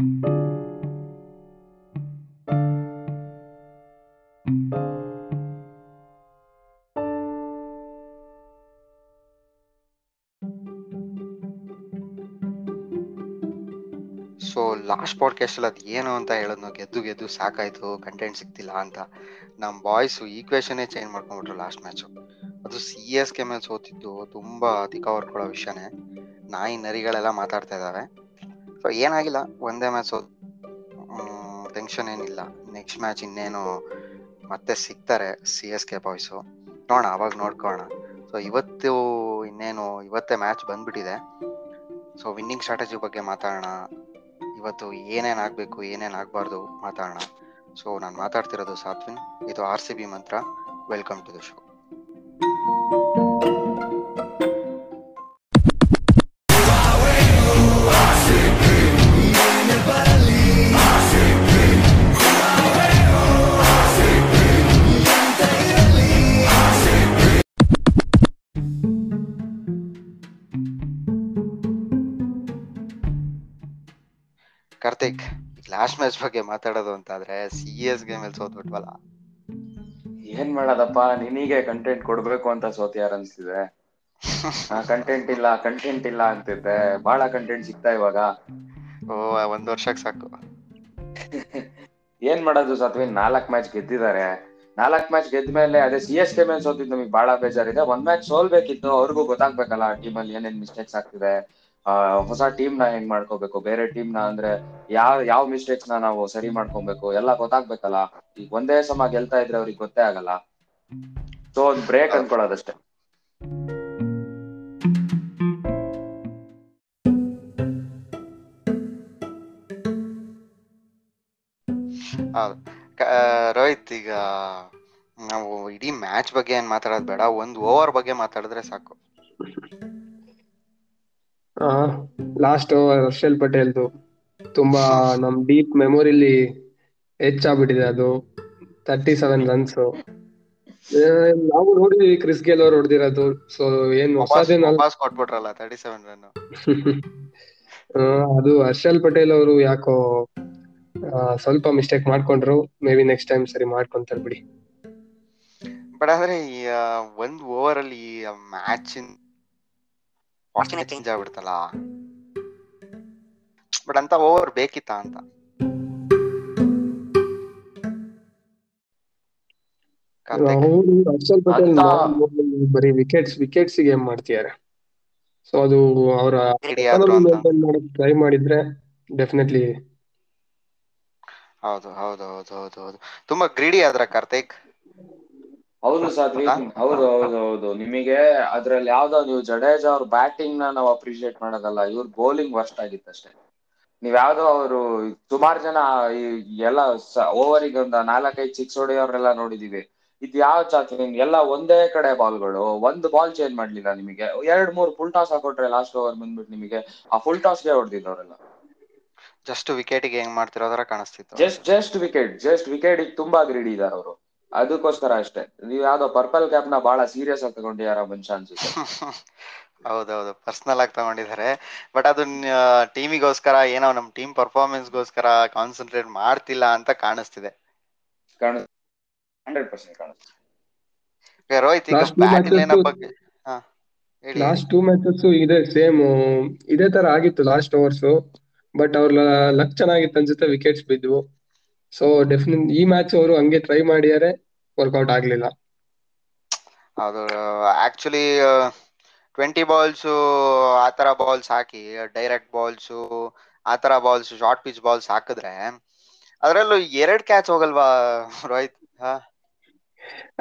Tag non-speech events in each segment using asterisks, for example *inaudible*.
So last podcast ಅಲ್ಲಿ ಅದು ಏನು ಅಂತ ಹೇಳೋದು ಗೆದ್ದು ಗೆದ್ದು ಸಾಕಾಯ್ತು ಕಂಟೆಂಟ್ ಸಿಗ್ತಿಲ್ಲ ಅಂತ. ನಮ್ಮ ಬಾಯ್ಸ್ ಈಕ್ವೇಶನ್ನೇ ಚೇಂಜ್ ಮಾಡ್ಕೊಂಡ್ಬಿಟ್ರು ಲಾಸ್ಟ್ ಮ್ಯಾಚು ಅದು ಸಿ ಎಸ್ ಕೆ ಮೇಲೆ ಸೋತಿದ್ದು, ತುಂಬಾ ಅಧಿಕ ಹೊರ್ಕೊಳ್ಳೋ ವಿಷಯನೇ. ನಾಯಿ ನರಿಗಳೆಲ್ಲ ಮಾತಾಡ್ತಾ ಇದ್ದಾವೆ ಸೊ ಏನಾಗಿಲ್ಲ, ಒಂದೇ ಮ್ಯಾಚ್ ಟೆನ್ಷನ್ ಏನಿಲ್ಲ. ನೆಕ್ಸ್ಟ್ ಮ್ಯಾಚ್ ಇನ್ನೇನು ಮತ್ತೆ ಸಿಗ್ತಾರೆ ಸಿ ಎಸ್ ಕೆ ಬಾಯ್ಸು ನೋಡೋಣ, ಅವಾಗ ನೋಡ್ಕೋಣ ಸೊ ಇವತ್ತು ಇನ್ನೇನು, ಇವತ್ತೇ ಮ್ಯಾಚ್ ಬಂದ್ಬಿಟ್ಟಿದೆ. ಸೊ ವಿನ್ನಿಂಗ್ ಸ್ಟ್ರಾಟಜಿ ಬಗ್ಗೆ ಮಾತಾಡೋಣ. ಇವತ್ತು ಏನೇನು ಆಗಬೇಕು, ಏನೇನು ಆಗಬಾರ್ದು ಮಾತಾಡೋಣ. ಸೊ ನಾನು ಮಾತಾಡ್ತಿರೋದು ಸಾತ್ವಿನ್. ಇದು R C B Mantra. Welcome to the show last match ಬಗ್ಗೆ ಮಾತಾಡೋದು ಅಂತಾದ್ರೆ ಸಿ ಎಸ್ ಗೇಮ್ ಅಲ್ಲಿ ಸೋತ್ಬಿಟ್ವಲ್ಲ. ಏನ್ ಮಾಡೋದಪ್ಪ ನಿನಗೆ ಕಂಟೆಂಟ್ ಕೊಡ್ಬೇಕು ಅಂತ ಸೋತಿಯಾರ ಅನ್ಸ್ತಿದೆ ಕಂಟೆಂಟ್ ಇಲ್ಲ ಕಂಟೆಂಟ್ ಇಲ್ಲ ಅಂತಿದ್ದೆ. ಬಹಳ ಕಂಟೆಂಟ್ ಸಿಗ್ತಾ ಇವಾಗ. ಓ ಒಂದ್ ವರ್ಷಕ್ಕೆ ಸಾಕು. ಏನ್ ಮಾಡೋದು ಸತ್ವಿನ್ ನಾಲ್ಕ್ ಮ್ಯಾಚ್ ಗೆದ್ದಿದ್ದಾರೆ. ನಾಲ್ಕ್ ಮ್ಯಾಚ್ ಗೆದ್ಮೇಲೆ ಅದೇ ಸಿ ಎಸ್ ಕೆ ಮೇಲೆ ಸೋತಿದ್ ನಮಗೆ ಬಹಳ ಬೇಜಾರಿದೆ. ಒಂದ್ ಮ್ಯಾಚ್ ಸೋಲ್ಬೇಕಿತ್ತು ಅವ್ರಿಗೂ ಗೊತ್ತಾಗ್ಬೇಕಲ್ಲ ಟೀಮ್ ಅಲ್ಲಿ ಏನೇನ್ ಮಿಸ್ಟೇಕ್ಸ್ ಆಗ್ತಿದೆ. ಹೊಸ ಟೀಮ್ನ ಹೆಂಗ್ ಮಾಡ್ಕೋಬೇಕು? ಬೇರೆ ಟೀಮ್ನ ಅಂದ್ರೆ ಯಾವ ಯಾವ ಮಿಸ್ಟೇಕ್ಸ್ನ ನಾವು ಸರಿ ಮಾಡ್ಕೊಬೇಕು? ಎಲ್ಲ ಗೊತ್ತಾಗ್ಬೇಕಲ್ಲ? ಈಗ ಒಂದೇ ಸಮ ಗೆಲ್ತಾ ಇದ್ರೆ ಅವ್ರಿಗೆ ಗೊತ್ತೇ ಆಗಲ್ಲ. ಸೊ ಒಂದ್ ಬ್ರೇಕ್ ಅನ್ಕೊಳ್ಳೋದಷ್ಟೇ. ರೋಹಿತ್, ಈಗ ನಾವು ಇಡೀ ಮ್ಯಾಚ್ ಬಗ್ಗೆ ಏನ್ ಮಾತಾಡೋದ್ ಬೇಡ. ಒಂದ್ ಓವರ್ ಬಗ್ಗೆ ಮಾತಾಡಿದ್ರೆ ಸಾಕು. ಲಾಸ್ಟ್ ಹರ್ಷಲ್ ಪಟೇಲ್ದು ತುಂಬಾ ನಮ್ ಡೀಪ್ ಮೆಮೊರಿಲಿ ಹೆಚ್ಚಾಗ್ಬಿಟ್ಟಿದೆ ಅದು. ತರ್ಟಿ ಸೆವೆನ್ ರನ್ಸ್ ನಾವು ನೋಡಿದೀವಿ ಕ್ರಿಸ್ ಗೇಲ್ ಅವ್ರು ಹೊಡೆದಿರೋದು. ಸೊ ಏನ್ ಹೊಸದೇನಲ್ಲ ಪಾಸ್ ಕೊಟ್ಬಿಟ್ರಲ್ಲ ತರ್ಟಿ ಸೆವೆನ್ ರನ್ ಅದು ಹರ್ಷಲ್ ಪಟೇಲ್ ಅವರು ಯಾಕೋ ಸ್ವಲ್ಪ ಮಿಸ್ಟೇಕ್ ಮಾಡ್ಕೊಂಡ್ರು. ಮೇ ಬಿ ನೆಕ್ಸ್ಟ್ ಟೈಮ್ ಸರಿ ಮಾಡ್ಕೊಂತಾರೆ ಬಿಡಿ ಬಟ್ ಆದ್ರೆ ಒಂದ್ ಓವರ್ ಅಲ್ಲಿ ಮ್ಯಾಚ್ ಚೇಂಜ್ ಆಗ್ಬಿಡ್ತಲ್ಲ ಬಟ್ ಅಂತ ಓವರ್ ಬೇಕಿತ್ತ ಅಂತ. ಹರ್ಷಲ್ ಪಟೇಲ್ ಬರೀ ವಿಕೆಟ್ಸ್ ವಿಕೆಟ್ಸ್ ಗೇಮ್ ಮಾಡ್ತಿದ್ದಾರೆ ಸೊ ಅದು ಅವರ. ಟ್ರೈ ಮಾಡಿದ್ರೆ ಡೆಫಿನೆಟ್ಲಿ ಹೌದು ಹೌದು ಹೌದು ಹೌದು ಹೌದು. ತುಂಬಾ ಗ್ರೀಡಿ ಆದ್ರ ಕಾರ್ತಿಕ್? ಹೌದು ಸಾಧ್ವಿ. ಹೌದಾ? ಹೌದು ಹೌದು ನಿಮಗೆ ಅದ್ರಲ್ಲಿ ಯಾವ್ದೋ ನೀವು ಜಡೇಜಾ ಅವ್ರ ಬ್ಯಾಟಿಂಗ್ನ ನಾವು ಅಪ್ರಿಶಿಯೇಟ್ ಮಾಡೋದಲ್ಲ ಇವ್ರ ಬೌಲಿಂಗ್ ವರ್ಸ್ಟ್ ಆಗಿತ್ತಷ್ಟೇ ನೀವ್ ಯಾವ್ದೋ ಅವರು ಸುಮಾರು ಜನ ಈ ಎಲ್ಲ ಓವರಿಗೆ ಒಂದ್ ನಾಲ್ಕೈದು ಸಿಕ್ಸ್ ಹೊಡೆಯೋರೆಲ್ಲ ನೋಡಿದೀವಿ. ಇದು ಯಾವ ಚಾತಿ ಎಲ್ಲ ಒಂದೇ ಕಡೆ ಬಾಲ್ಗಳು ಒಂದು ಬಾಲ್ ಚೇಂಜ್ ಮಾಡ್ಲಿಲ್ಲ ನಿಮಗೆ. ಎರಡ್ ಮೂರು ಫುಲ್ ಟಾಸ್ ಹಾಕೊಟ್ರೆ ಲಾಸ್ಟ್ ಓವರ್ ಬಂದ್ಬಿಟ್ಟು ನಿಮಗೆ ಆ ಫುಲ್ ಟಾಸ್ಗೆ ಹೊಡೆದಿದ್ದವರೆಲ್ಲ. ಜಸ್ಟ್ ವಿಕೆಟ್ಗೆ ಹೆಂಗ್ ಮಾಡ್ತಿರೋದ್ರ ಕಾಣಿಸ್ತಿತ್ತು. Just just wicket just wicket ತುಂಬಾ ಗ್ರೀಡಿ ಇದಾರೆ ಅವರು. ಅದಕ್ಕೋಸ್ಕರ ಅಷ್ಟೇ. ನೀವ್ ಯಾವ್ದೋ ಪರ್ಪಲ್ ಕ್ಯಾಪ್ನ ಬಹಳ ಸೀರಿಯಸ್ ಆಗಿ ತಗೊಂಡಿದಾರ ಮನುಷ್ಯ ಅನ್ಸುತ್ತೆ. *laughs* ಹೌದೌದು ಪರ್ಸನಲ್ ಆಗಿ ತಗೊಂಡಿದ್ದಾರೆ. ಬಟ್ ಅದು ಟೀಮಿಗೋಸ್ಕರ ಏನೋ ನಮ್ ಟೀಮ್ ಪರ್ಫಾರ್ಮೆನ್ಸ್ಗೋಸ್ಕರ ಕಾನ್ಸಂಟ್ರೇಟ್ ಮಾಡ್ತಿಲ್ಲ ಅಂತ ಕಾಣಿಸ್ತಿದೆ. ರೋಹಿತ್ ಈಗ Last two ಬ್ಯಾಟಿಂಗ್ ಬಗ್ಗೆ ಹಾ ಲಾಸ್ಟ್ ಟೂ ಮ್ಯಾಚಸ್ ಇದೆ ಸೇಮ್ ಇದೇ ತರ ಆಗಿತ್ತು ಲಾಸ್ಟ್ ಓವರ್ಸ್ ಬಟ್ ಅವ್ರ ಲಕ್ ಚೆನ್ನಾಗಿತ್ತು ಅನ್ಸುತ್ತೆ ವಿಕೆಟ್ಸ್ ಬಿದ್ವು ಸೊ ಡೆಫಿನೆಟ್ ಈ ಮ್ಯಾಚ್ ಅವರು ಹಂಗೆ ಟ್ರೈ ಮಾಡಿದರೆ ವರ್ಕೌಟ್ ಆಗ್ಲಿಲ್ಲ. ಹೌದು ಆಕ್ಚುಲಿ ಟ್ವೆಂಟಿ ಬಾಲ್ಸ್ ಆ ತರ ಬಾಲ್ಸ್ ಹಾಕಿ ಡೈರೆಕ್ಟ್ ಬಾಲ್ಸ್ ಆ ತರ ಬಾಲ್ಸ್ ಶಾರ್ಟ್ ಪಿಚ್ ಬಾಲ್ಸ್ ಹಾಕಿದ್ರೆ ಅದರಲ್ಲೂ ಎರಡ್ ಕ್ಯಾಚ್ ಹೋಗಲ್ವಾ ರೋಹಿತ್?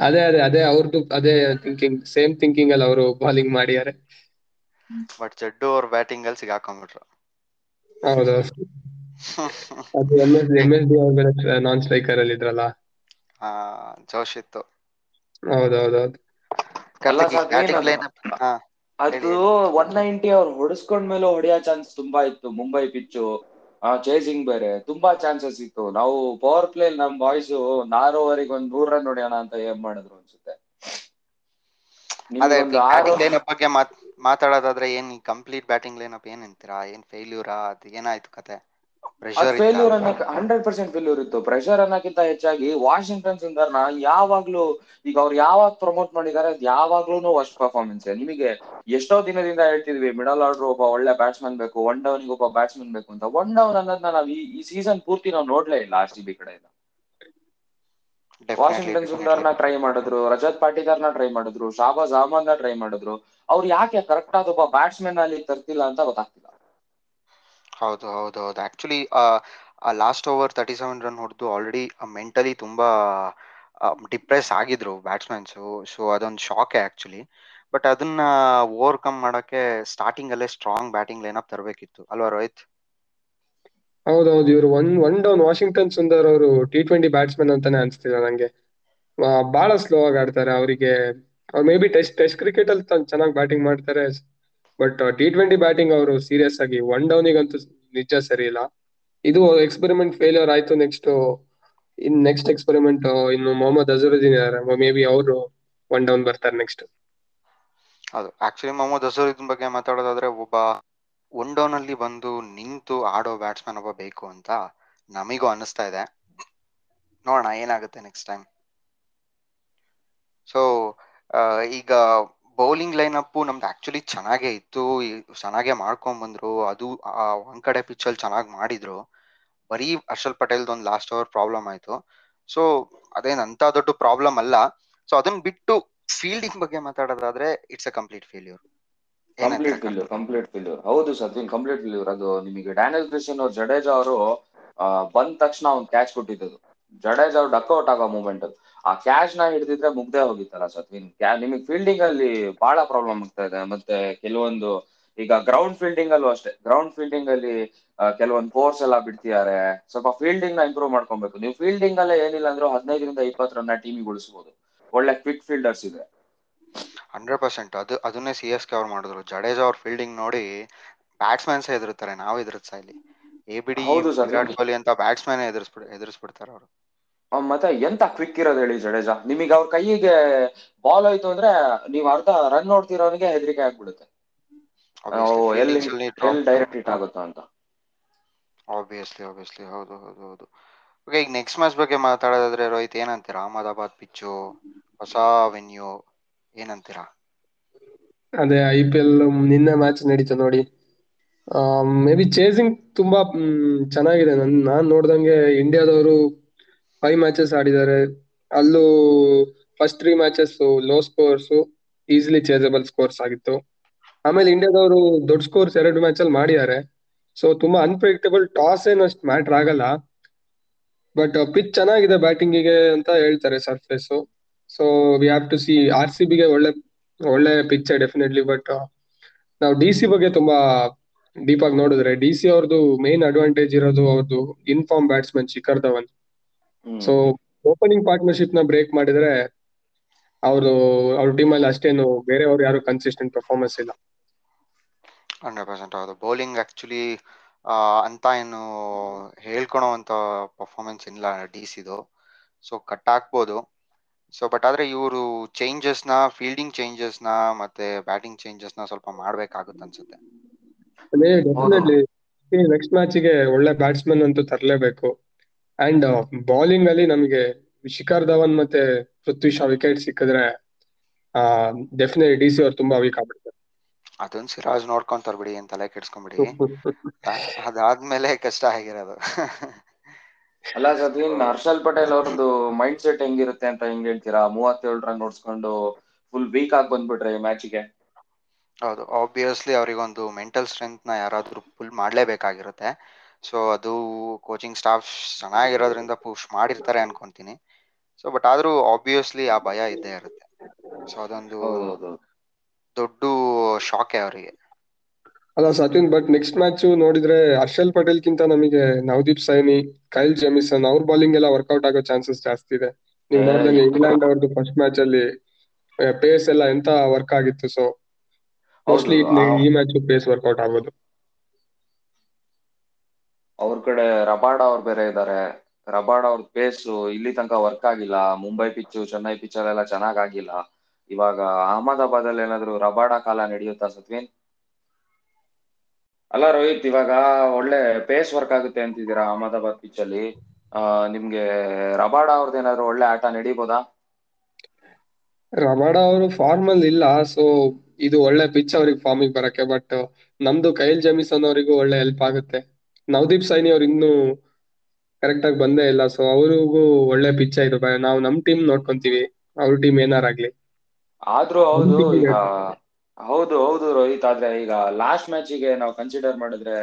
ಅದೇ ಅದೇ ಅದೇ ಅವ್ರದ್ದು ಅದೇ ಥಿಂಕಿಂಗ್ ಸೇಮ್ ಥಿಂಕಿಂಗ್ ಅಲ್ಲಿ ಅವರು ಬಾಲಿಂಗ್ ಮಾಡಿದ್ದಾರೆ ಬಟ್ ಜಡ್ಡು ಅವ್ರ ಬ್ಯಾಟಿಂಗ್ ಅಲ್ಲಿ ಸಿಗಾಕೊಂಡ್ಬಿಟ್ರು. ಹೌದು ಅದು M S M S D ಅವ್ರ ನಾನ್ ಸ್ಟ್ರೈಕರ್ ಅಲ್ಲಿ ಇದ್ರಲ್ಲ. ಆ ಜೋಶ್ ಇತ್ತು. ಹೌದೌದೌದು. ಅದು ಒನ್ ನೈಂಟಿ ಅವ್ರು ಹೊಡಿಸ್ಕೊಂಡ್ ಮೇಲೆ ಹೊಡೆಯೋ ಚಾನ್ಸ್ ತುಂಬಾ ಇತ್ತು ಮುಂಬೈ ಪಿಚ್ಚು ಚೇಸಿಂಗ್ ಬೇರೆ ತುಂಬಾ ಚಾನ್ಸಸ್ ಇತ್ತು. ನಾವು ಪವರ್ ಪ್ಲೇ ನಮ್ ಬಾಯ್ಸ್ ನಾರು ಓವರಿಗೆ ಒಂದ್ ನೂರ್ ರನ್ ಹೊಡೆಯೋಣ ಅಂತ ಏನ್ ಮಾಡಿದ್ರು ಅನ್ಸುತ್ತೆ. ಅದೇ ಬ್ಯಾಟಿಂಗ್ ಬಗ್ಗೆ ಮಾತಾಡೋದಾದ್ರೆ ಏನ್ ಕಂಪ್ಲೀಟ್ ಬ್ಯಾಟಿಂಗ್ ಲೈನ್ ಅಪ್ ಏನ್ ಅಂತೀರಾ? ಏನ್ ಫೇಲ್ಯೂರಾ ಅದು ಏನಾಯ್ತು ಕತೆ? ಫೇಲ್ಯೂರ್ ಅನ್ನಕ್ ಹಂಡ್ರೆಡ್ ಪರ್ಸೆಂಟ್ ಫೇಲ್ಯೂರ್ ಇತ್ತು. ಪ್ರೆಷರ್ ಅನ್ನಕ್ಕಿಂತ ಹೆಚ್ಚಾಗಿ ವಾಷಿಂಗ್ಟನ್ ಸುಂದರ್ನ ಯಾವಾಗ್ಲೂ ಈಗ ಅವ್ರು ಯಾವಾಗ ಪ್ರಮೋಟ್ ಮಾಡಿದ್ದಾರೆ ಅದ್ ಯಾವಾಗ್ಲೂ ವರ್ಸ್ಟ್ ಪರ್ಫಾರ್ಮೆನ್ಸ್ ನಿಮಗೆ ಎಷ್ಟೋ ದಿನದಿಂದ ಹೇಳ್ತಿದ್ವಿ ಮಿಡಲ್ ಆರ್ಡರ್ ಒಬ್ಬ ಒಳ್ಳೆ ಬ್ಯಾಟ್ಸ್ಮನ್ ಬೇಕು ಒನ್ ಡೌನ್ ಒಬ್ಬ ಬ್ಯಾಟ್ಸ್ಮನ್ ಬೇಕು ಅಂತ. ಒನ್ ಡೌನ್ ಅನ್ನೋದನ್ನ ನಾವು ಈ ಸೀಸನ್ ಪೂರ್ತಿ ನಾವು ನೋಡ್ಲೇ ಇಲ್ಲ ಆರ್ ಸಿ ಬಿ ಕಡೆಯಿಂದ. ವಾಷಿಂಗ್ಟನ್ ಸುಂದರ್ನ ಟ್ರೈ ಮಾಡಿದ್ರು ರಜತ್ ಪಾಟಿದಾರ್ನ ಟ್ರೈ ಮಾಡಿದ್ರು ಶಾಬಾಜ್ ಅಹಮದ್ನ ಟ್ರೈ ಮಾಡಿದ್ರು. ಅವ್ರು ಯಾಕೆ ಕರೆಕ್ಟ್ ಆದ ಒಬ್ಬ ಬ್ಯಾಟ್ಸ್ಮನ್ ಅಲ್ಲಿ ತರ್ತಿಲ್ಲ ಅಂತ ಗೊತ್ತಾಗ್ತಿಲ್ಲ. ಹೌದು ಹೌದು ಹೌದು. Actually last over thirty seven run ಹೊಡೆದು ಆಲ್ರೆಡಿ ಮೆಂಟಲಿ ತುಂಬಾ ಡಿಪ್ರೆಸ್ ಆಗಿದ್ರು ಬ್ಯಾಟ್ಸ್ಮನ್ಸು ಸೊ ಅದೊಂದು ಶಾಕೆ ಆಕ್ಚುಲಿ ಬಟ್ ಅದನ್ನ ಓವರ್ಕಮ್ ಮಾಡೋಕೆ ಸ್ಟಾರ್ಟಿಂಗ್ ಅಲ್ಲೇ ಸ್ಟ್ರಾಂಗ್ ಬ್ಯಾಟಿಂಗ್ ಲೈನಪ್ ತರಬೇಕಿತ್ತು. ಅಲ್ವಾ ರೋಹಿತ್? ಹೌದೌದು ಇವರು one one down Washington Sundar ಅವರು ಟಿ ಟ್ವೆಂಟಿ ಬ್ಯಾಟ್ಸ್ಮನ್ ಅಂತಾನೆ ಅನ್ಸ್ತಿಲ್ಲ ನಂಗೆ. ಬಹಳ ಸ್ಲೋ ಆಗಿ ಆಡ್ತಾರೆ ಅವರಿಗೆ. Maybe test test cricket ಅಲ್ಲಿ ಚೆನ್ನಾಗಿ ಬ್ಯಾಟಿಂಗ್ ಮಾಡ್ತಾರೆ. ಬಟ್ ಟಿ ಟ್ವೆಂಟಿ ಬ್ಯಾಟಿಂಗ್ ಅವರು ಸೀರಿಯಸ್ ಆಗಿ ಒನ್ ಡೌನಿಗಂತೂ ನಿಜ ಸರಿ ಇಲ್ಲ. ಇದು ಎಕ್ಸ್ಪೆರಿಮೆಂಟ್ ಫೇಲ್ಯೂರ್ ಆಯ್ತು ನೆಕ್ಸ್ಟ್ ಇನ್ ನೆಕ್ಸ್ಟ್ ಎಕ್ಸ್ಪೆರಿಮೆಂಟ್ ಇನ್ನು ಮೊಹಮ್ಮದ್ ಅಜರುದ್ದೀನ್ ಮೇ ಬಿ ಅವರು ಒನ್ ಡೌನ್ ಬರ್ತಾರೆ ನೆಕ್ಸ್ಟ್ ಅದು ಆಕ್ಚುಲಿ ಮೊಹಮ್ಮದ್ ಅಜರುದ್ದೀನ್ ಬಗ್ಗೆ ಮಾತಾಡೋದಾದ್ರೆ ಒಬ್ಬ ಒನ್ ಡೌನ್ ಅಲ್ಲಿ ಬಂದು ನಿಂತು ಆಡೋ ಬ್ಯಾಟ್ಸ್ಮನ್ ಒಬ್ಬ ಬೇಕು ಅಂತ ನಮಿಗೂ ಅನಿಸ್ತಾ ಇದೆ. ನೋಡೋಣ ಏನಾಗುತ್ತೆ ನೆಕ್ಸ್ಟ್ ಟೈಮ್ ಸೊ ಈಗ ಬೌಲಿಂಗ್ ಲೈನ್ ಅಪ್ ನಮ್ದು ಆಕ್ಚುಲಿ ಚೆನ್ನಾಗೇ ಇತ್ತು. ಚೆನ್ನಾಗೆ ಮಾಡ್ಕೊಂಡ್ ಬಂದ್ರು. ಅದು ಒಂದ್ ಕಡೆ ಪಿಚ್ ಅಲ್ಲಿ ಚೆನ್ನಾಗಿ ಮಾಡಿದ್ರು. ಬರೀ ಹರ್ಷಲ್ ಪಟೇಲ್ ಒಂದು ಲಾಸ್ಟ್ ಓವರ್ ಪ್ರಾಬ್ಲಮ್ ಆಯ್ತು. ಸೊ ಅದೇನ್ ಅಂತ ದೊಡ್ಡ ಪ್ರಾಬ್ಲಮ್ ಅಲ್ಲ. ಸೊ ಅದನ್ನ ಬಿಟ್ಟು ಫೀಲ್ಡಿಂಗ್ ಬಗ್ಗೆ ಮಾತಾಡೋದಾದ್ರೆ it's a complete failure complete failure complete failure ಹೌದು ಸಚಿನ್ ಕಂಪ್ಲೀಟ್ ಫೇಲ್ಯೂರ್ ಅದು ನಿಮಗೆ ಡ್ಯಾನಿಯಲ್ ಕ್ರಿಸ್ಟಿಯನ್ ಅವ್ರು, ಜಡೇಜಾ ಅವರು ಬಂದ ತಕ್ಷಣ ಒಂದು ಕ್ಯಾಚ್ ಕೊಟ್ಟಿದ್ದು ಜಡೇಜಾ ಅವ್ರು ಡಕ್ಔಟ್ ಆಗೋ ಮೂಮೆಂಟ್ ಆ ಕ್ಯಾಶ್ನ ಹಿಡಿದಿದ್ರೆ ಮುಗ್ದೇ ಹೋಗಿತ್ತಲ್ಲ ಸತ್ವಿನ್ ನಿಮಗೆ ಫೀಲ್ಡಿಂಗ್ ಅಲ್ಲಿ ಬಹಳ ಪ್ರಾಬ್ಲಮ್ ಆಗ್ತಾ ಇದೆ. ಮತ್ತೆ ಕೆಲವೊಂದು ಈಗ ಗ್ರೌಂಡ್ ಫೀಲ್ಡಿಂಗ್ ಅಲ್ಲೂ ಅಷ್ಟೇ. ಗ್ರೌಂಡ್ ಫೀಲ್ಡಿಂಗ್ ಅಲ್ಲಿ ಕೆಲವೊಂದು ಫೋರ್ಸ್ ಎಲ್ಲ ಬಿಡ್ತಿದ್ದಾರೆ ಸ್ವಲ್ಪ ಫೀಲ್ಡಿಂಗ್ನ ಇಂಪ್ರೂವ್ ಮಾಡ್ಕೊಬೇಕು. ನೀವು ಫೀಲ್ಡಿಂಗ್ ಅಲ್ಲೇ ಏನಿಲ್ಲ ಅಂದ್ರೆ ಹದಿನೈದರಿಂದ ಇಪ್ಪತ್ತು ರನ್ ಟೀಮಿಗೆ ಉಳಿಸಬಹುದು ಒಳ್ಳೆ ಕ್ವಿಕ್ ಫೀಲ್ಡರ್ಸ್ ಇದೆ ಹಂಡ್ರೆಡ್ ಪರ್ಸೆಂಟ್. ಅದು ಅದನ್ನೇ ಸಿ ಎಸ್ ಕೆ ಅವ್ರು ಮಾಡಿದ್ರು. ಜಡೇಜಾ ಅವ್ರ ಫೀಲ್ಡಿಂಗ್ ನೋಡಿ ಬ್ಯಾಟ್ಸ್ಮನ್ಸ್ ಎದುರುತ್ತಾರೆ ನಾವು ಎದುರುತ್ತಾ ಇಲ್ಲಿ A B D. Virat Kohli ಅಂತ ಬ್ಯಾಟ್ಸ್ಮನ್ ಎದುರಿಸ್ಬಿಡ್ ಎದುರಿಸ್ಬಿಡ್ತಾರೆ ಅವರು. ಮತ್ತೆ ಎಂತ ಕ್ವಿಕ್ ಇರೋದು ಹೇಳಿ ಜಡೇಜಾ? ನಿಮಗೆ ಅವ್ರ ಕೈಗೆ ಬಾಲ್ ಆಯ್ತು ಅಂದ್ರೆ ನೀವ್ ಅರ್ಧ ರನ್ ನೋಡ್ತಿರೋನಿಗೆ ಹೆದರಿಕೆ ಆಗ್ಬಿಡುತ್ತೆ. ಓ, ಎಲ್ಲಿ ಎಲ್ಲಿ ಡೈರೆಕ್ಟ್ ಹಿಟ್ ಆಗುತ್ತೋ ಅಂತ. ಆಬ್ವಿಯಸ್ಲಿ ಆಬ್ವಿಯಸ್ಲಿ ಹೌದು ಹೌದು ಹೌದು. ಓಕೆ ಈಗ ನೆಕ್ಸ್ಟ್ ಮ್ಯಾಚ್ ಬಗ್ಗೆ ಮಾತಾಡೋದಾದ್ರೆ ರೋಹಿತ್ ಏನಂತೀರಾ? ಅಹಮದಾಬಾದ್ ಪಿಚ್ಚು ಹೊಸ ವೆನ್ಯೂ ಏನಂತೀರಾ? ಅದೇ ಐ ಪಿ ಎಲ್ ನಿನ್ನೆ ಮ್ಯಾಚ್ ನಡೀತು ನೋಡಿ. ಮೇ ಬಿ ಚೇಸಿಂಗ್ ತುಂಬಾ ಚೆನ್ನಾಗಿದೆ. ನನ್ ನಾನ್ ನೋಡ್ದಂಗೆ ಇಂಡಿಯಾದವರು ಫೈವ್ ಮ್ಯಾಚಸ್ ಆಡಿದ್ದಾರೆ. ಅಲ್ಲೂ first three matches low scores easily chasable scores ಆಗಿತ್ತು. ಆಮೇಲೆ ಇಂಡಿಯಾದವರು ದೊಡ್ಡ ಸ್ಕೋರ್ಸ್ ಎರಡು ಮ್ಯಾಚ್ ಅಲ್ಲಿ ಮಾಡಿದ್ದಾರೆ. ಸೊ ತುಂಬಾ ಅನ್ಪ್ರೆಡಿಕ್ಟಬಲ್ ಟಾಸ್ ಏನು ಅಷ್ಟು ಮ್ಯಾಟರ್ ಆಗಲ್ಲ. ಬಟ್ ಪಿಚ್ ಚೆನ್ನಾಗಿದೆ ಬ್ಯಾಟಿಂಗಿಗೆ ಅಂತ ಹೇಳ್ತಾರೆ surface so we have to see R C ಬಿಗೆ ಒಳ್ಳೆ ಒಳ್ಳೆ ಪಿಚ್ ಡೆಫಿನೆಟ್ಲಿ ಬಟ್ ನಾವು ಡಿ ಸಿ ಬಗ್ಗೆ ತುಂಬಾ ಡೀಪ್ ಆಗಿ ನೋಡಿದ್ರೆ ಡಿ ಸಿ ಅವ್ರದ್ದು ಮೇನ್ ಅಡ್ವಾಂಟೇಜ್ ಇರೋದು ಅವ್ರದ್ದು in form batsman Shikhar Dhawan. So opening ಪಾರ್ಟ್ನರ್ಶಿಪ್ನ break ಮಾಡಿದ್ರೆ ಅವರು ಅವ್ರ ಟೀಮ್ ಅಲ್ಲಿ ಅಷ್ಟೇನು ಬೇರೆಯವ್ರು ಯಾರು ಕನ್ಸಿಸ್ಟೆಂಟ್ ಪರ್ಫಾರ್ಮೆನ್ಸ್ ಇಲ್ಲ. ಹಂಡ್ರೆಡ್ ಪರ್ಸೆಂಟ್ ಹೌದು. ಬೌಲಿಂಗ್ ಆಕ್ಚುಲಿ ಅಂತ ಏನು ಹೇಳ್ಕೊಳೋವಂಥ ಪರ್ಫಾರ್ಮೆನ್ಸ್ ಇಲ್ಲ ಡಿ ಸಿದು ಸೊ ಕಟ್ ಹಾಕ್ಬೋದು ಸೊ ಬಟ್ ಆದ್ರೆ ಇವರು ನ ಫೀಲ್ಡಿಂಗ್ ಚೇಂಜಸ್ನ ಮತ್ತೆ ಬ್ಯಾಟಿಂಗ್ ಚೇಂಜಸ್ನ ಸ್ವಲ್ಪ ಮಾಡ್ಬೇಕಾಗುತ್ತೆ ಅನ್ಸುತ್ತೆ. ನೆಕ್ಸ್ಟ್ ಡೆಫಿನೆಟ್ಲಿ ನೆಕ್ಸ್ಟ್ ಮ್ಯಾಚಿಗೆ ಒಳ್ಳೆ ಬ್ಯಾಟ್ಸ್ಮನ್ ಅಂತೂ ತರಲೇಬೇಕು. ಅಂಡ್ ಬೌಲಿಂಗ್ ಅಲ್ಲಿ ನಮಗೆ ಶಿಖರ್ ಧವನ್ ಮತ್ತೆ ಪೃಥ್ವಿ ಶಾ ವಿಕೆಟ್ ಸಿಕ್ಕಿದ್ರೆ ಡೆಫಿನೆಟ್ಲಿ ಡಿ ಸಿ ಅವ್ರು ತುಂಬಾ ವೀಕ್ ಆಗ್ಬಿಡ್ತಾರೆ. ಅದೊಂದ್ ಸಿರಾಜ್ ನೋಡ್ಕೊಂತಾರ ಬಿಡಿ ಏನ್ ತಲೆ ಕೆಡ್ಸ್ಕೊಂಡ್ಬಿಡಿ *laughs* ಅದಾದ್ಮೇಲೆ ಕಷ್ಟ ಆಗಿರೋದು. *laughs* ಅಲ್ಲ ಸದ್ವಿನ್ ಹರ್ಷಲ್ ಪಟೇಲ್ ಅವ್ರದ್ದು ಮೈಂಡ್ ಸೆಟ್ ಹೆಂಗಿರುತ್ತೆ ಅಂತ ಹೆಂಗ್ ಹೇಳ್ತೀರಾ? ಮೂವತ್ತೇಳು ರನ್ ನೋಡ್ಸ್ಕೊಂಡು ಫುಲ್ ವೀಕ್ ಆಗಿ ಬಂದ್ಬಿಟ್ರೆ ಈ ಮ್ಯಾಚಿಗೆ ಹೌದು ಆಬ್ವಿಯಸ್ಲಿ ಅವರಿಗೊಂದು ಮೆಂಟಲ್ ಸ್ಟ್ರೆಂತ್ನ ಯಾರಾದ್ರೂ ಫುಲ್ ಮಾಡ್ಲೇಬೇಕಾಗಿರುತ್ತೆ. ಸೊ ಅದು ಕೋಚಿಂಗ್ ಸ್ಟಾಫ್ ಚೆನ್ನಾಗಿರೋದ್ರಿಂದ ಪುಷ್ ಮಾಡಿರ್ತಾರೆ ಅನ್ಕೊಂತೀನಿ. ಸೊ ಬಟ್ ಆದ್ರೂ ಆಬ್ವಿಯಸ್ಲಿ ಆ ಭಯ ಇದ್ದೇ ಇರುತ್ತೆ. ಸೊ ಅದೊಂದು ದೊಡ್ಡ ಶಾಕೆ ಅವರಿಗೆ. ಅಲ್ಲ ಸಚಿನ್ ಬಟ್ ನೆಕ್ಸ್ಟ್ ಮ್ಯಾಚ್ ನೋಡಿದ್ರೆ ಹರ್ಷಲ್ ಪಟೇಲ್ ಕಿಂತ ನಮಗೆ ನವದೀಪ್ ಸೈನಿ ಕೈಲ್ ಜೆಮಿಸನ್ ಅವ್ರ ಬೌಲಿಂಗ್ ಎಲ್ಲ ವರ್ಕೌಟ್ ಆಗೋ ಚಾನ್ಸಸ್ ಜಾಸ್ತಿ ಇದೆ. ನೀವು ನೋಡಿದ್ರೆ ಇಂಗ್ಲೆಂಡ್ ಅವ್ರದ್ದು ಫಸ್ಟ್ ಮ್ಯಾಚ್ ಅಲ್ಲಿ ಪೇಸ್ ಎಲ್ಲ ಎಂತ ವರ್ಕ್ ಆಗಿತ್ತು ಸೊ ಮೋಸ್ಟ್ಲಿ ಈ ಮ್ಯಾಚ್ ಪೇಸ್ ವರ್ಕೌಟ್ ಆಗೋದು. ಅವ್ರ ಕಡೆ ರಬಾಡ ಅವ್ರು ಬೇರೆ ಇದ್ದಾರೆ ರಬಾಡ ಅವ್ರ ಪೇಸ್ ಇಲ್ಲಿ ತನಕ ವರ್ಕ್ ಆಗಿಲ್ಲ. ಮುಂಬೈ ಪಿಚ್ಚು ಚೆನ್ನೈ ಪಿಚ್ ಅಲ್ಲೆಲ್ಲ ಚೆನ್ನಾಗ್ ಆಗಿಲ್ಲ. ಇವಾಗ ಅಹಮದಾಬಾದ್ ಅಲ್ಲಿ ಏನಾದ್ರು ರಬಾಡ ಕಾಲ ನಡೆಯುತ್ತಾ ಸತ್ವೀನ್? ಅಲ್ಲ ರೋಹಿತ್, ಇವಾಗ ಒಳ್ಳೆ ಪೇಸ್ ವರ್ಕ್ ಆಗುತ್ತೆ ಅಂತಿದ್ದೀರಾ ಅಹಮದಾಬಾದ್ ಪಿಚ್ ಅಲ್ಲಿ? ನಿಮ್ಗೆ ರಬಾಡ ಅವ್ರದ್ದೇನಾದ್ರು ಒಳ್ಳೆ ಆಟ ನಡೀಬೋದಾ? ರಬಾಡ ಅವರು ಫಾರ್ಮ್ ಅಲ್ಲಿ ಇಲ್ಲ ಸೊ ಇದು ಒಳ್ಳೆ ಪಿಚ್ ಅವ್ರಿಗೆ ಫಾರ್ಮಿಗೆ ಬರಕ್ಕೆ ಬಟ್ ನಮ್ದು ಕೈಲ್ ಜಮೀಸನ್ ಅವರಿಗೂ ಒಳ್ಳೆ ಹೆಲ್ಪ್ ಆಗುತ್ತೆ. ನವದೀಪ್ ಸೈನಿ ಅವ್ರು ಇನ್ನೂ ಕರೆಕ್ಟ್ ಆಗಿ ಬಂದೇ ಇಲ್ಲ. ಸೊ ಅವ್ರಿಗೂ ಒಳ್ಳೆ ಪಿಚ್ ಆಯ್ತು ನಾವು ನಮ್ ಟೀಮ್ ನೋಡ್ಕೊಂತೀವಿ. ಅವ್ರ ಟೀಮ್ ಏನಾರಾಗ್ಲಿ ಆದ್ರೂ ಹೌದು ಈಗ ಹೌದು ಹೌದು ರೋಹಿತ್. ಆದ್ರೆ ಈಗ ಲಾಸ್ಟ್ ಮ್ಯಾಚ್ಗೆ ನಾವು ಕನ್ಸಿಡರ್ ಮಾಡಿದ್ರೆ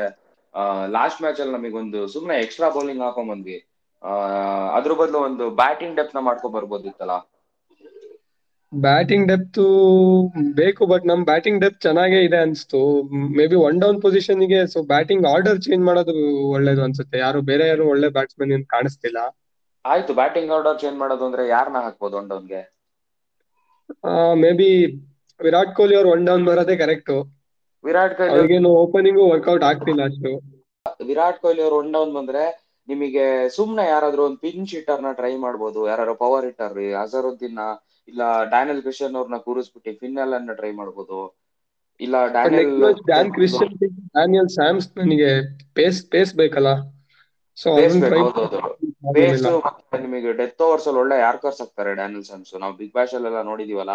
ಲಾಸ್ಟ್ ಮ್ಯಾಚ್ ಅಲ್ಲಿ ನಮಗೊಂದು ಸುಮ್ನೆ ಎಕ್ಸ್ಟ್ರಾ ಬೌಲಿಂಗ್ ಹಾಕೊಂಡ್ ಬಂದ್ವಿ ಆ ಅದ್ರ ಬದಲು ಒಂದು ಬ್ಯಾಟಿಂಗ್ ಡೆಪ್ತ್ನ ಮಾಡ್ಕೊ ಬರ್ಬೋದಿತ್ತಲ್ಲ. ಬ್ಯಾಟಿಂಗ್ ಡೆಪ್ತ್ ಬೇಕು ಬಟ್ ನಮ್ ಬ್ಯಾಟಿಂಗ್ ಡೆಪ್ತ್ ಚೆನ್ನಾಗೇ ಇದೆ ಅನ್ಸ್ತು. ಮೇ ಬಿ ಒನ್ ಡೌನ್ ಪೊಸಿಷನ್ಗೆ ಸೊ ಬ್ಯಾಟಿಂಗ್ ಆರ್ಡರ್ ಚೇಂಜ್ ಮಾಡೋದು ಒಳ್ಳೇದು ಅನ್ಸುತ್ತೆ. ಯಾರು ಬೇರೆ ಯಾರು ಒಳ್ಳೆ ಬ್ಯಾಟ್ಸ್ಮನ್ ಏನ್ ಕಾಣಿಸ್ತಿಲ್ಲ. ಆಯ್ತು ಬ್ಯಾಟಿಂಗ್ ಆರ್ಡರ್ ಚೇಂಜ್ ಮಾಡೋದು ಅಂದ್ರೆ ಯಾರನ್ನ ಹಾಕ್ಬೋದು ಒನ್ ಡೌನ್ಗೆ ಮೇ ಬಿ ವಿರಾಟ್ ಕೊಹ್ಲಿ ಅವ್ರು ಒನ್ ಡೌನ್ ಬರೋದೇ correct Virat Kohli opening work out ಆಗ್ತಿಲ್ಲ ಅಷ್ಟು. ವಿರಾಟ್ ಕೊಹ್ಲಿ ಅವ್ರು ಒನ್ ಡೌನ್ ಬಂದ್ರೆ ನಿಮಗೆ ಸುಮ್ನೆ ಯಾರಾದ್ರೂ ಒಂದು ಪಿಂಚ್ ಹಿಟ್ಟರ್ನ ಟ್ರೈ ಮಾಡ್ಬೋದು. ಯಾರು ಪವರ್ ಹಿಟ್ಟರ್ ಅಜರುದ್ದೀನ್ ಇಲ್ಲ ಡ್ಯಾನಿಯಲ್ ಕ್ರಿಶನ್ ಅವ್ರನ್ನ ಕೂರಿಸ್ಬಿಟ್ಟು ಫಿನ್ನಲ್ ಅನ್ನ ಟ್ರೈ ಮಾಡ್ಬೋದು. ಇಲ್ಲ Daniel Dan Christian Daniel Sams ನನಗೆ ಪೇಸ್ ಪೇಸ್ ಬೇಕಲ್ಲ? ಸೊ ಪೇಸ್ ನಿಮಗೆ ಡೆತ್ ಓವರ್ಸ್ ಅಲ್ಲಿ ಒಳ್ಳೆ ಯಾರ್ಕರ್ಸ್ ಆಗ್ತಾರೆ ಡ್ಯಾನಿಯಲ್ ಸ್ಯಾಮ್ಸ್ ನಾವು ಬಿಗ್ ಬ್ಯಾಶ್ ಅಲ್ಲೆಲ್ಲ ನೋಡಿದೀವಲ್ಲ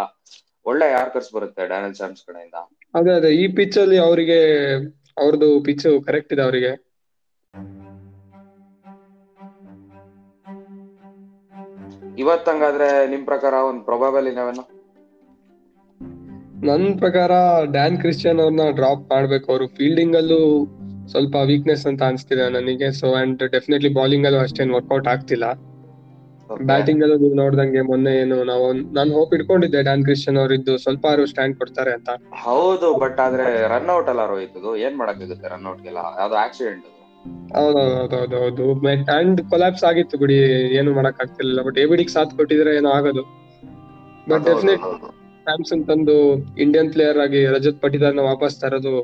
ಒಳ್ಳೆ ಯಾರ್ಕರ್ಸ್ ಬರುತ್ತೆ ಡ್ಯಾನಿಯಲ್ ಸ್ಯಾಮ್ಸ್ ಕಡೆಯಿಂದ? ಅದೇ ಅದೇ ಈ ಪಿಚ್ ಅಲ್ಲಿ ಅವರಿಗೆ ಅವ್ರದ್ದು ಪಿಚ್ ಕರೆಕ್ಟ್ ಇದೆ ಅವರಿಗೆ. ಇವತ್ತಂಗಾದ್ರೆ ನಿಮ್ ಪ್ರಕಾರ ಒಂದ್ ಪ್ರೊಬಾಬಲ್ ಇಲೆವೆನ್ ನನ್ ಪ್ರಕಾರ ಡ್ಯಾನ್ ಕ್ರಿಶ್ಚಿಯನ್ ಅವ್ರನ್ನ ಡ್ರಾಪ್ ಮಾಡ್ಬೇಕು. ಅವರು ಫೀಲ್ಡಿಂಗ್ ಅಲ್ಲೂ ಸ್ವಲ್ಪ ವೀಕ್ನೆಸ್ ಅಂತ ಅನ್ಸ್ತಿದೆ ನನಗೆ. ಸೊ ಅಂಡ್ ಡೆಫಿನೆಟ್ಲಿ ಬೌಲಿಂಗ್ ಅಲ್ಲೂ ಅಷ್ಟೇನು ವರ್ಕೌಟ್ ಆಗ್ತಿಲ್ಲ. ಬ್ಯಾಟಿಂಗ್ ಅಲ್ಲೂ ನೀವು ನೋಡ್ದಂಗೆ ಮೊನ್ನೆ ಏನು ನಾವು ನಾನು ಹೋಪ್ ಇಟ್ಕೊಂಡಿದ್ದೆ ಡ್ಯಾನ್ ಕ್ರಿಶ್ಚಿಯನ್ ಅವರಿದ್ದು ಸ್ವಲ್ಪ ಅವರು ಸ್ಟ್ಯಾಂಡ್ ಕೊಡ್ತಾರೆ ಅಂತ. ಹೌದು ಬಟ್ ಆದ್ರೆ ರನ್ ಔಟ್ ಅಲ್ಲ ರೋಹಿತ್ ಏನ್ ಮಾಡಕ್ಕಾಗುತ್ತೆ ರನ್ ಔಟ್ಗೆಲ್ಲ ಯಾವ್ದು ಆಕ್ಸಿಡೆಂಟ್ ಹೌದೌದೌದು ಹೌದು. ಅಂಡ್ ಕೊಲಾಪ್ಸ್ ಆಗಿತ್ತು ಬಿಡಿ ಏನು ಮಾಡಕ್ ಆಗ್ತಿರ್ಲಿಲ್ಲ ಬಟ್ ಎಬಿಡಿಗ್ ಸಾಥ್ ಕೊಟ್ಟಿದ್ರೆ ಏನೋ ಆಗೋದು. ಬಟ್ ಡೆಫಿನೆಟ್ ಸ್ಯಾಮ್ಸಂಗ್ ತಂದು ಇಂಡಿಯನ್ ಪ್ಲೇಯರ್ ಆಗಿ ರಜತ್ ಪಟಿದಾರ್ನ ವಾಪಸ್ ತರೋದು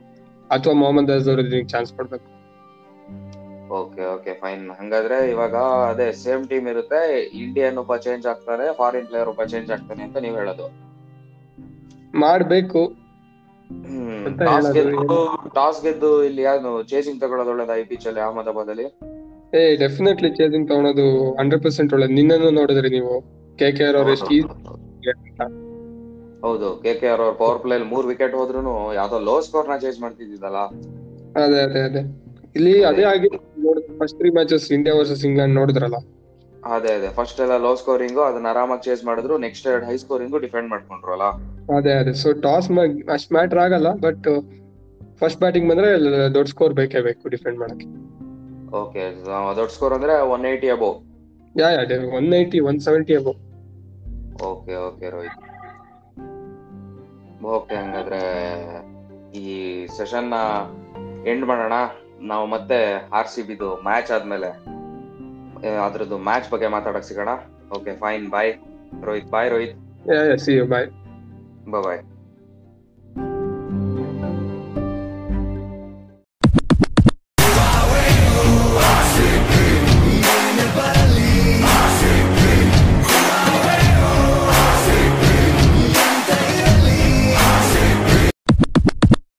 ಅಥವಾ ಮೊಹಮ್ಮದ್ ಅಜರ್ ಚಾನ್ಸ್ ಕೊಡ್ಬೇಕು. ಓಕೆ ಓಕೆ ಫೈನ್ ಹಂಗಾದ್ರೆ ಇವಾಗ ಅದೇ ಸೇಮ್ ಟೀಮ್ ಇರುತ್ತೆ. ಇಂಡಿಯನ್ ಒಬ್ಬ ಚೇಂಜ್ ಆಗ್ತಾರೆ ಫಾರಿನ್ ಪ್ಲೇಯರ್ ಒಬ್ಬ ಚೇಂಜ್ ಆಗ್ತಾನೆ ಅಂತ ನೀವ್ ಹೇಳೋದು. ಮಾಡ್ಬೇಕು. ಟಾಸ್ ಗೆದ್ದು ಟಾಸ್ ಗೆದ್ದು ಇಲ್ಲಿ ಯಾರು ಚೇಸಿಂಗ್ ತಗೊಳ್ಳೋದು ಒಳ್ಳೇದ ಈ ಪಿಚ್ ಅಲ್ಲಿ ಅಹಮದಾಬಾದ್ ಅಲ್ಲಿ ಏ ಡೆಫಿನೆಟ್ಲಿ ಚೇಸಿಂಗ್ ತಗೊಳೋದು ಹಂಡ್ರೆಡ್ ಪರ್ಸೆಂಟ್ ಒಳ್ಳೇದು. ನಿನ್ನನ್ನು ನೋಡಿದ್ರಿ ನೀವು? ಕೆ ಕೆ ಆರ್ ಅವ್ರ ಎಷ್ಟು ಹೌದು. ಕೆ ಕೆ ಆರ್ ಅವ್ರ ಪವರ್ ಪ್ಲೇ ಅಲ್ಲಿ ಮೂರ್ ವಿಕೆಟ್ ಹೋದ್ರು ಯಾವ್ದೋ ಲೋ ಸ್ಕೋರ್ನ ಚೇಸ್ ಮಾಡ್ತಿದ್ದಿದ್ದಲ್ಲ? ಅದೇ ಅದೇ ಅದೇ. ಇಲ್ಲಿ ಅದೇ. ಆಗಿ first three matches India versus England ನೋಡಿದ್ರಲ್ಲ? ಅದೇ ಅದೇ. ಫಸ್ಟ್ ಎಲ್ಲ ಲೋ ಸ್ಕೋರಿಂಗ್ ಅದನ್ನ ಆರಾಮಾಗಿ ಚೇಸ್ ಮಾಡಿದ್ರು ನೆಕ್ಸ್ಟ್ ಎರಡು ಹೈ ಸ್ಕೋರಿಂಗ್ ಡಿಫೆಂಡ್ ಮಾಡ್ಕೊಂಡ್ರು ಅಲ್ಲ ಅದೇ ಅದೇ. ಸೊ ಟಾಸ್ ಅಷ್ಟು ಮ್ಯಾಟರ್ ಆಗಲ್ಲ ಬಟ್ ಫಸ್ಟ್ ಬ್ಯಾಟಿಂಗ್ ಬಂದ್ರೆ ದೊಡ್ಡ ಸ್ಕೋರ್ ಬೇಕೇ ಬೇಕು ಡಿಫೆಂಡ್ ಮಾಡಕ್ಕೆ. ಓಕೆ ದೊಡ್ಡ ಸ್ಕೋರ್ ಅಂದ್ರೆ one eighty above yeah yeah one eighty one seventy above okay okay Rohit okay ಹಂಗಾದ್ರೆ ಈ ಸೆಷನ್ನ ಎಂಡ್ ಮಾಡೋಣ. ನಾವು ಮತ್ತೆ ಆರ್ ಸಿ ಬಿದು ಮ್ಯಾಚ್ ಆದ್ಮೇಲೆ ಅದ್ರದ್ದು ಮ್ಯಾಚ್ ಬಗ್ಗೆ ಮಾತಾಡಕ್ ಸಿಗೋಣ. Okay fine bye Rohit bye Rohit yeah yeah see you bye bye